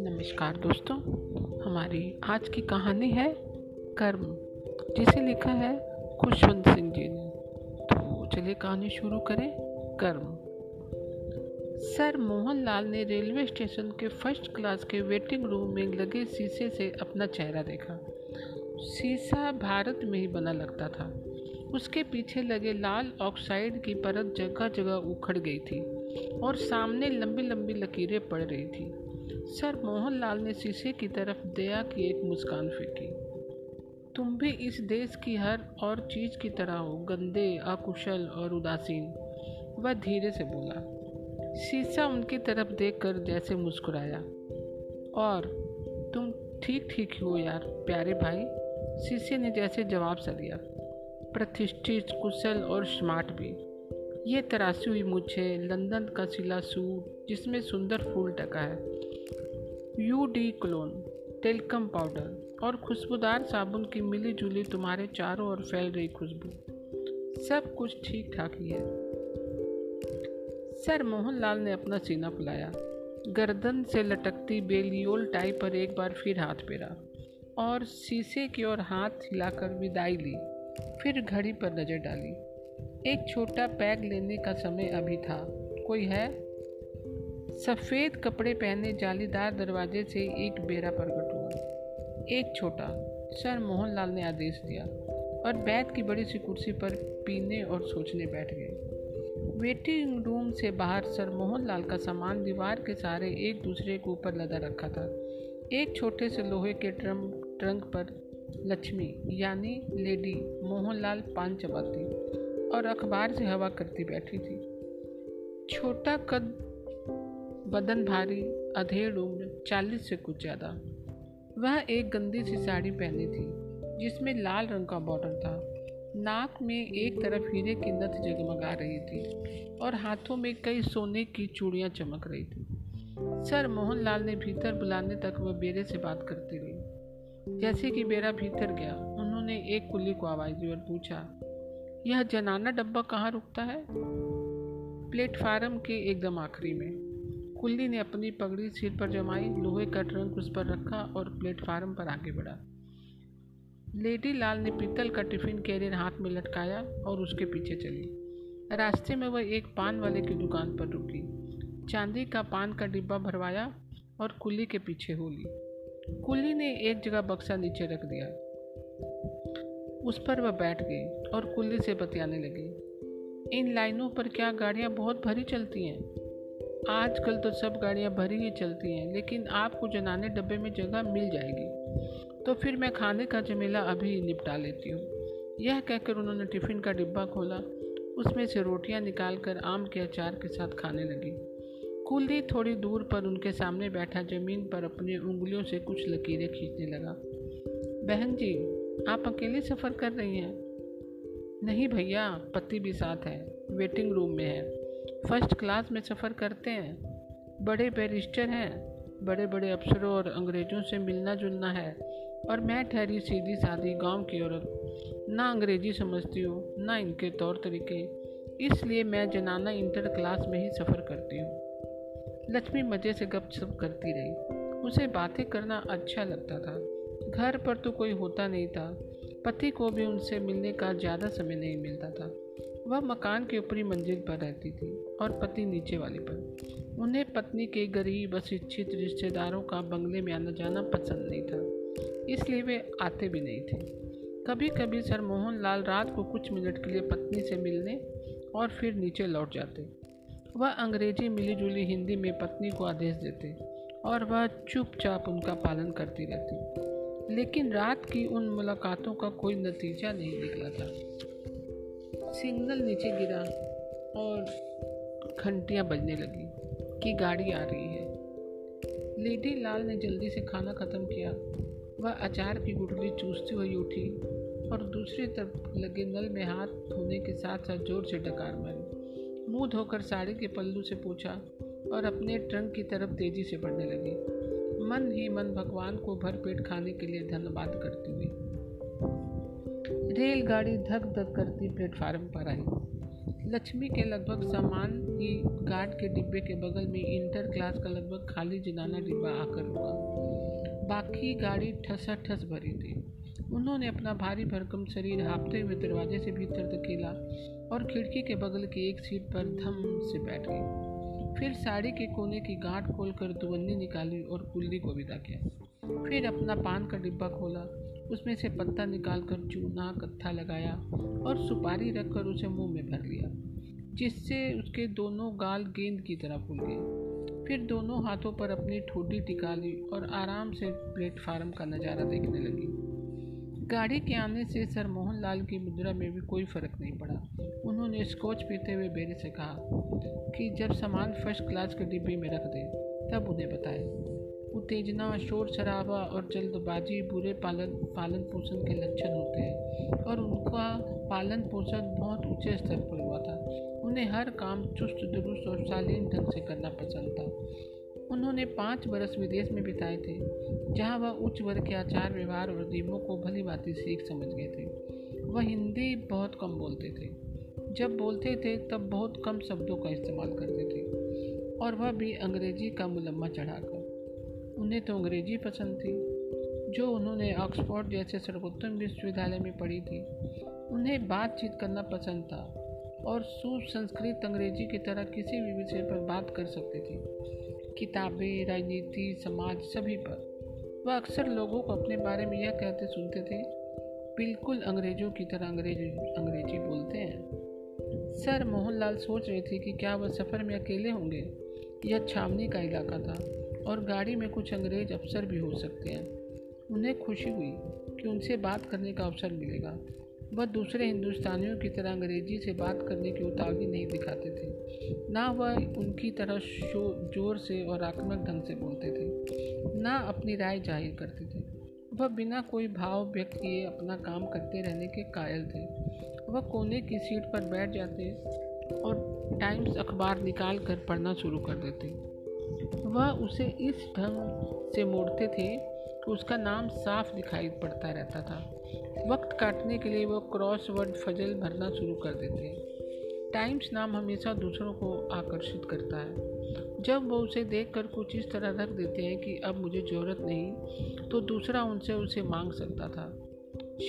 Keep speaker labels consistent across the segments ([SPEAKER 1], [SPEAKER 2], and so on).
[SPEAKER 1] नमस्कार दोस्तों, हमारी आज की कहानी है कर्म, जिसे लिखा है खुशवंत सिंह जी ने। तो चलिए कहानी शुरू करें, कर्म। सर मोहनलाल ने रेलवे स्टेशन के फ़र्स्ट क्लास के वेटिंग रूम में लगे शीशे से अपना चेहरा देखा। शीशा भारत में ही बना लगता था। उसके पीछे लगे लाल ऑक्साइड की परत जगह जगह उखड़ गई थी और सामने लंबी लंबी लकीरें पड़ रही थी। सर मोहनलाल ने शीशे की तरफ़ दया की एक मुस्कान फेंकी। तुम भी इस देश की हर और चीज़ की तरह हो, गंदे, अकुशल और उदासीन, वह धीरे से बोला। शीशा उनकी तरफ़ देखकर जैसे मुस्कुराया। और तुम ठीक ठीक हो यार, प्यारे भाई, शीशे ने जैसे जवाब सा दिया। प्रतिष्ठित, कुशल और स्मार्ट भी। ये तराशी हुई मुझे लंदन का सिला सूट, जिसमें सुंदर फूल टका है। Eau de cologne talcum powder और खुशबूदार साबुन की मिली जुली तुम्हारे चारों ओर फैल रही खुशबू। सब कुछ ठीक ठाक ही है। सर मोहनलाल ने अपना सीना फुलाया। गर्दन से लटकती बेलियोल टाई पर एक बार फिर हाथ फेरा और शीशे की ओर हाथ हिलाकर विदाई ली। फिर घड़ी पर नज़र डाली। एक छोटा पैग लेने का समय अभी था। कोई है? सफ़ेद कपड़े पहने जालीदार दरवाजे से एक बेरा प्रकट हुआ। एक छोटा, सर मोहनलाल ने आदेश दिया और बैत की बड़ी सी कुर्सी पर पीने और सोचने बैठ गए। वेटिंग रूम से बाहर सर मोहनलाल का सामान दीवार के सहारे एक दूसरे के ऊपर लदा रखा था। एक छोटे से लोहे के ट्रम ट्रंक पर लक्ष्मी यानी लेडी मोहनलाल पान चबाती और अखबार से हवा करती बैठी थी। छोटा कद, बदन भारी, अधेड़ उम्र, चालीस से कुछ ज़्यादा। वह एक गंदी सी साड़ी पहनी थी, जिसमें लाल रंग का बॉर्डर था। नाक में एक तरफ़ हीरे की नथ जगमगा रही थी और हाथों में कई सोने की चूड़ियाँ चमक रही थी। सर मोहनलाल ने भीतर बुलाने तक वह बेरे से बात करती रही। जैसे कि बेरा भीतर गया, उन्होंने एक कुल्ली को आवाज़ दी और पूछा, यह जनाना डब्बा कहाँ रुकता है? प्लेटफार्म के एकदम आखिरी में कुल्ली ने अपनी पगड़ी सिर पर जमाई, लोहे का ट्रंक उस पर रखा और प्लेटफार्म पर आगे बढ़ा। लेडी लाल ने पीतल का टिफ़िन कैरियर हाथ में लटकाया और उसके पीछे चली। रास्ते में वह एक पान वाले की दुकान पर रुकी। चांदी का पान का डिब्बा भरवाया और कुल्ली के पीछे हो ली। कुल्ली ने एक जगह बक्सा नीचे रख दिया। उस पर वह बैठ गई और कुल्ली से बतियाने लगी। इन लाइनों पर क्या गाड़ियाँ बहुत भरी चलती हैं? आजकल तो सब गाड़ियाँ भरी ही चलती हैं, लेकिन आपको जनाने डब्बे में जगह मिल जाएगी। तो फिर मैं खाने का जमेला अभी निपटा लेती हूँ। यह कहकर उन्होंने टिफ़िन का डिब्बा खोला। उसमें से रोटियाँ निकालकर आम के अचार के साथ खाने लगी। कुल्ली थोड़ी दूर पर उनके सामने बैठा ज़मीन पर अपनी उंगलियों से कुछ लकीरें खींचने लगा। बहन जी, आप अकेले सफ़र कर रही हैं? नहीं भैया, पति भी साथ है वेटिंग रूम में है। फ़र्स्ट क्लास में सफ़र करते हैं। बड़े बैरिस्टर हैं बड़े बड़े अफसरों और अंग्रेज़ों से मिलना जुलना है। और मैं ठहरी सीधी सादी गाँव की औरत। ना अंग्रेज़ी समझती हूँ, ना इनके तौर तरीके। इसलिए मैं जनाना इंटर क्लास में ही सफ़र करती हूँ। लक्ष्मी मज़े से गप सप करती रही। उसे बातें करना अच्छा लगता था। घर पर तो कोई होता नहीं था। पति को भी उनसे मिलने का ज़्यादा समय नहीं मिलता था। वह मकान के ऊपरी मंजिल पर रहती थी और पति नीचे वाले पर। उन्हें पत्नी के गरीब, अशिक्षित रिश्तेदारों का बंगले में आना जाना पसंद नहीं था। इसलिए वे आते भी नहीं थे। कभी कभी सर मोहन लाल रात को कुछ मिनट के लिए पत्नी से मिलने और फिर नीचे लौट जाते। वह अंग्रेज़ी मिली जुली हिंदी में पत्नी को आदेश देते और वह चुपचाप उनका पालन करती रहती। लेकिन रात की उन मुलाकातों का कोई नतीजा नहीं निकला था। सिग्नल नीचे गिरा और घंटियाँ बजने लगी कि गाड़ी आ रही है। लेडी लाल ने जल्दी से खाना ख़त्म किया। वह अचार की गुठली चूसती हुई उठी और दूसरी तरफ़ लगे नल में हाथ धोने के साथ साथ ज़ोर से डकार मारी। मुँह धोकर साड़ी के पल्लू से पूछा और अपने ट्रंक की तरफ़ तेज़ी से बढ़ने लगी। मन ही मन भगवान को भरपेट खाने के लिए धन्यवाद करती हुई। रेलगाड़ी धक धक करती प्लेटफार्म पर आई। लक्ष्मी के लगभग सामान ही गार्ड के डिब्बे के बगल में इंटर क्लास का लगभग खाली जिनाना डिब्बा आकर रुका। बाकी गाड़ी ठसा ठस भरी थी। उन्होंने अपना भारी भरकम शरीर हाँपते हुए दरवाजे से भीतर धकेला और खिड़की के बगल की एक सीट पर धम से बैठ गई। फिर साड़ी के कोने की गांठ खोलकर दुवन्नी निकाली और कुल्ली को विदा किया। फिर अपना पान का डिब्बा खोला। उसमें से पत्ता निकालकर चूना, कत्था लगाया और सुपारी रखकर उसे मुँह में भर लिया, जिससे उसके दोनों गाल गेंद की तरह फूल गए। फिर दोनों हाथों पर अपनी ठोडी टिका ली और आराम से प्लेटफार्म का नज़ारा देखने लगी। गाड़ी के आने से सर मोहन लाल की मुद्रा में भी कोई फ़र्क नहीं पड़ा। उन्होंने स्कॉच पीते हुए बेरे से कहा कि जब सामान फ़र्स्ट क्लास के डिब्बे में रख दे, तब उन्हें बताए। उत्तेजना, शोर शराबा और जल्दबाजी बुरे पालन पालन पोषण के लक्षण होते हैं और उनका पालन पोषण बहुत ऊँचे स्तर पर हुआ था। उन्हें हर काम चुस्त, दुरुस्त और शालीन ढंग से करना पसंद था। उन्होंने पाँच बरस विदेश में बिताए थे, जहाँ वह उच्च वर्ग के आचार व्यवहार और नियमों को भली भांति सीख समझ गए थे। वह हिंदी बहुत कम बोलते थे। जब बोलते थे, तब बहुत कम शब्दों का इस्तेमाल करते थे, और वह भी अंग्रेज़ी का मुलम्मा चढ़ाकर। उन्हें तो अंग्रेज़ी पसंद थी। जो उन्होंने ऑक्सफोर्ड जैसे सर्वोत्तम विश्वविद्यालय में पढ़ी थी, उन्हें बातचीत करना पसंद था, और सुसंस्कृत अंग्रेज़ी की तरह किसी भी विषय पर बात कर सकते थे। किताबें, राजनीति, समाज, सभी पर। वह अक्सर लोगों को अपने बारे में यह कहते सुनते थे, बिल्कुल अंग्रेज़ों की तरह अंग्रेज़, अंग्रेज़ी बोलते हैं। सर मोहनलाल सोच रहे थे कि क्या वह सफ़र में अकेले होंगे? यह छावनी का इलाका था और गाड़ी में कुछ अंग्रेज़ अफसर भी हो सकते हैं। उन्हें खुशी हुई कि उनसे बात करने का अवसर मिलेगा। वह दूसरे हिंदुस्तानियों की तरह अंग्रेज़ी से बात करने की उतावली नहीं दिखाते थे। ना वह उनकी तरह ज़ोर से और आक्रामक ढंग से बोलते थे। ना अपनी राय ज़ाहिर करते थे। वह बिना कोई भाव व्यक्त किए अपना काम करते रहने के कायल थे। वह कोने की सीट पर बैठ जाते और टाइम्स अखबार निकाल कर पढ़ना शुरू कर देते। वह उसे इस ढंग से मोड़ते थे कि उसका नाम साफ़ दिखाई पड़ता रहता था। वक्त काटने के लिए वह क्रॉस वर्ड फजल भरना शुरू कर देते हैं। टाइम्स नाम हमेशा दूसरों को आकर्षित करता है। जब वो उसे देखकर कुछ इस तरह रख देते हैं कि अब मुझे ज़रूरत नहीं तो दूसरा उनसे उसे मांग सकता था।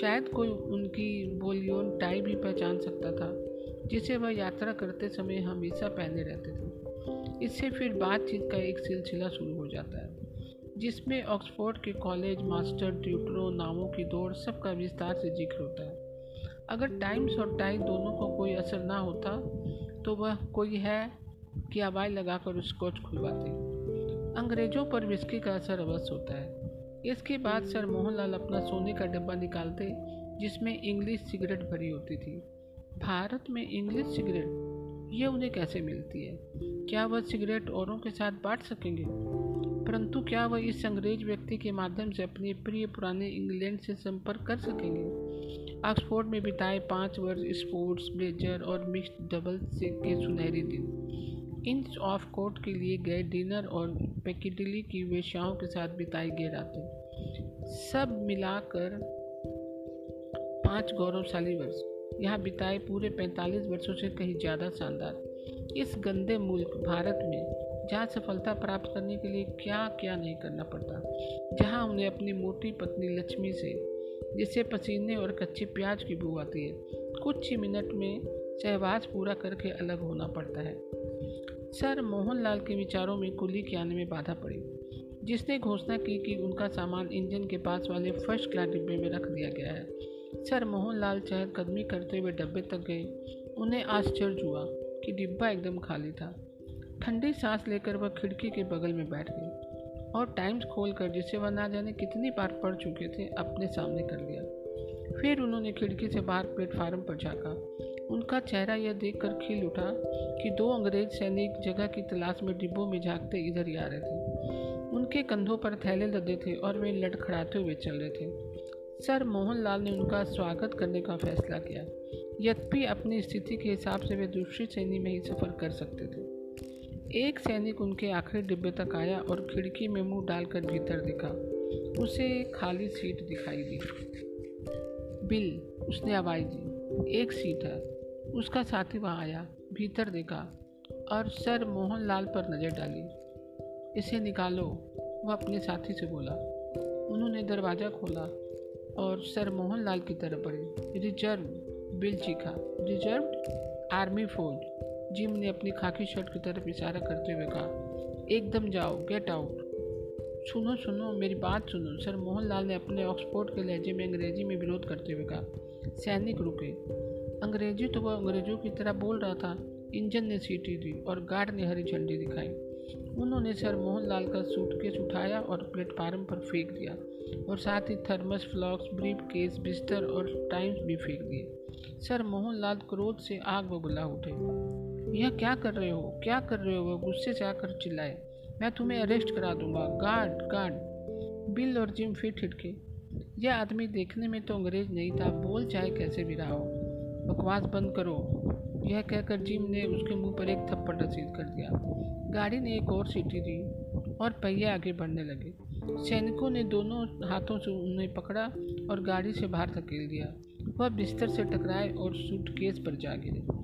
[SPEAKER 1] शायद कोई उनकी बोलियोन टाई भी पहचान सकता था, जिसे वह यात्रा करते समय हमेशा पहने रहते थे। इससे फिर बातचीत का एक सिलसिला शुरू हो जाता है। जिसमें ऑक्सफोर्ड के कॉलेज मास्टर ट्यूटरों नामों की दौड़ सबका विस्तार से ज़िक्र होता है। अगर टाइम्स और टाइम दोनों को कोई असर ना होता तो वह कोई है कि आवाज़ लगाकर उसकोच खुलवाते। अंग्रेज़ों पर विस्की का असर अवश्य होता है। इसके बाद सर मोहनलाल अपना सोने का डब्बा निकालते, जिसमें इंग्लिश सिगरेट भरी होती थी। भारत में इंग्लिश सिगरेट ये उन्हें कैसे मिलती है? क्या वह सिगरेट औरों के साथ बांट सकेंगे? परंतु क्या वह इस अंग्रेज़ व्यक्ति के माध्यम से अपने प्रिय पुराने इंग्लैंड से संपर्क कर सकेंगे? ऑक्सफोर्ड में बिताए पाँच वर्ष स्पोर्ट्स, ब्लेजर और मिक्स्ड डबल्स के सुनहरे दिन। इन ऑफ़ कोर्ट के लिए गए डिनर और पैकेडली की वेश्याओं के साथ बिताई गए रातें। सब मिलाकर पाँच गौरवशाली वर्ष। यहाँ बिताए पूरे 45 वर्षों से कहीं ज़्यादा शानदार। इस गंदे मुल्क भारत में जहाँ सफलता प्राप्त करने के लिए क्या क्या नहीं करना पड़ता। जहाँ उन्हें अपनी मोटी पत्नी लक्ष्मी से, जिससे पसीने और कच्चे प्याज की बू आती है, कुछ ही मिनट में सहवास पूरा करके अलग होना पड़ता है। सर मोहनलाल के विचारों में कुली के आने में बाधा पड़ी, जिसने घोषणा की कि उनका सामान इंजन के पास वाले फ़र्स्ट क्लास डिब्बे में रख दिया गया है। सर मोहनलाल चहलकदमी करते हुए डब्बे तक गए, उन्हें आश्चर्य हुआ कि डिब्बा एकदम खाली था। ठंडी सांस लेकर वह खिड़की के बगल में बैठ गई और टाइम्स खोलकर जिसे वह ना जाने कितनी बार पढ़ चुके थे, अपने सामने कर लिया। फिर उन्होंने खिड़की से बाहर प्लेटफार्म पर झाँका। उनका चेहरा यह देखकर खिल उठा कि दो अंग्रेज़ सैनिक जगह की तलाश में डिब्बों में झाँकते इधर ही आ रहे थे। उनके कंधों पर थैले लदे थे और वे लड़खड़ाते हुए चल रहे थे। सर मोहनलाल ने उनका स्वागत करने का फैसला किया। यद्यपि अपनी स्थिति के हिसाब से वे दूसरी श्रेणी में ही सफ़र कर सकते थे। एक सैनिक उनके आखिरी डिब्बे तक आया और खिड़की में मुँह डालकर भीतर देखा। उसे खाली सीट दिखाई दी। बिल, उसने आवाज़ दी। एक सीट है। उसका साथी वहाँ आया, भीतर देखा और सर मोहन लाल पर नज़र डाली। इसे निकालो, वह अपने साथी से बोला। उन्होंने दरवाज़ा खोला और सर मोहन लाल की तरफ़ बढ़े। रिज़र्व, बिल चीखा रिज़र्व आर्मी फौज। जिम ने अपनी खाकी शर्ट की तरफ़ इशारा करते हुए कहा, एकदम जाओ गेट आउट सुनो सुनो, मेरी बात सुनो। सर मोहन लाल ने अपने ऑक्सफोर्ड के लहजे में अंग्रेज़ी में विरोध करते हुए कहा, सैनिक रुके। अंग्रेज़ी तो वह अंग्रेज़ों की तरह बोल रहा था, इंजन ने सीटी दी और गार्ड ने हरी झंडी दिखाई। उन्होंने सर मोहन लाल का सूटकेस उठाया और प्लेटफार्म पर फेंक दिया और साथ ही थर्मस फ्लॉक्स ब्रीफ केस बिस्तर और टाइम्स भी फेंक दिए। सर मोहन लाल क्रोध से आग बबुला उठे। यह क्या कर रहे हो? क्या कर रहे हो? वह गुस्से से आकर चिल्लाए। मैं तुम्हें अरेस्ट करा दूँगा। गार्ड गार्ड बिल और जिम फिर ठिटके यह आदमी देखने में तो अंग्रेज़ नहीं था। बोल चाहे कैसे भी रहा हो। बकवास बंद करो। यह कहकर जिम ने उसके मुँह पर एक थप्पड़ रसीद कर दिया। गाड़ी ने एक और सीटी दी और पहिए आगे बढ़ने लगे। सैनिकों ने दोनों हाथों से उन्हें पकड़ा और गाड़ी से बाहर धकेल दिया। वह बिस्तर से टकराए और सूटकेस पर जा गिरे।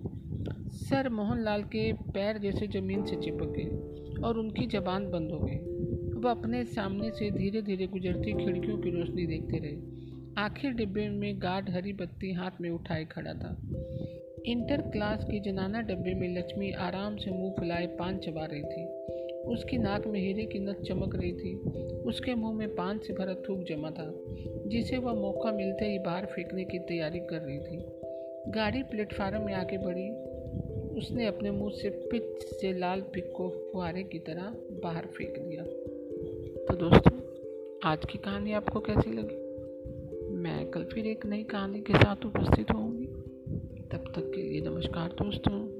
[SPEAKER 1] सर मोहन लाल के पैर जैसे ज़मीन से चिपक गए और उनकी जबान बंद हो गई। वह अपने सामने से धीरे धीरे गुजरती खिड़कियों की रोशनी देखते रहे। आखिर डिब्बे में गार्ड हरी बत्ती हाथ में उठाए खड़ा था। इंटर क्लास की जनाना डब्बे में लक्ष्मी आराम से मुँह फुलाए पान चबा रही थी। उसकी नाक में हीरे की नथ चमक रही थी। उसके मुँह में पान से भरा थूक जमा था, जिसे वह मौका मिलते ही बाहर फेंकने की तैयारी कर रही थी। गाड़ी प्लेटफार्म में आगे बढ़ी। उसने अपने मुँह से पिच से लाल पिक को फुहारे की तरह बाहर फेंक दिया। तो दोस्तों, आज की कहानी आपको कैसी लगी? मैं कल फिर एक नई कहानी के साथ उपस्थित होंगी तब तक के लिए नमस्कार दोस्तों।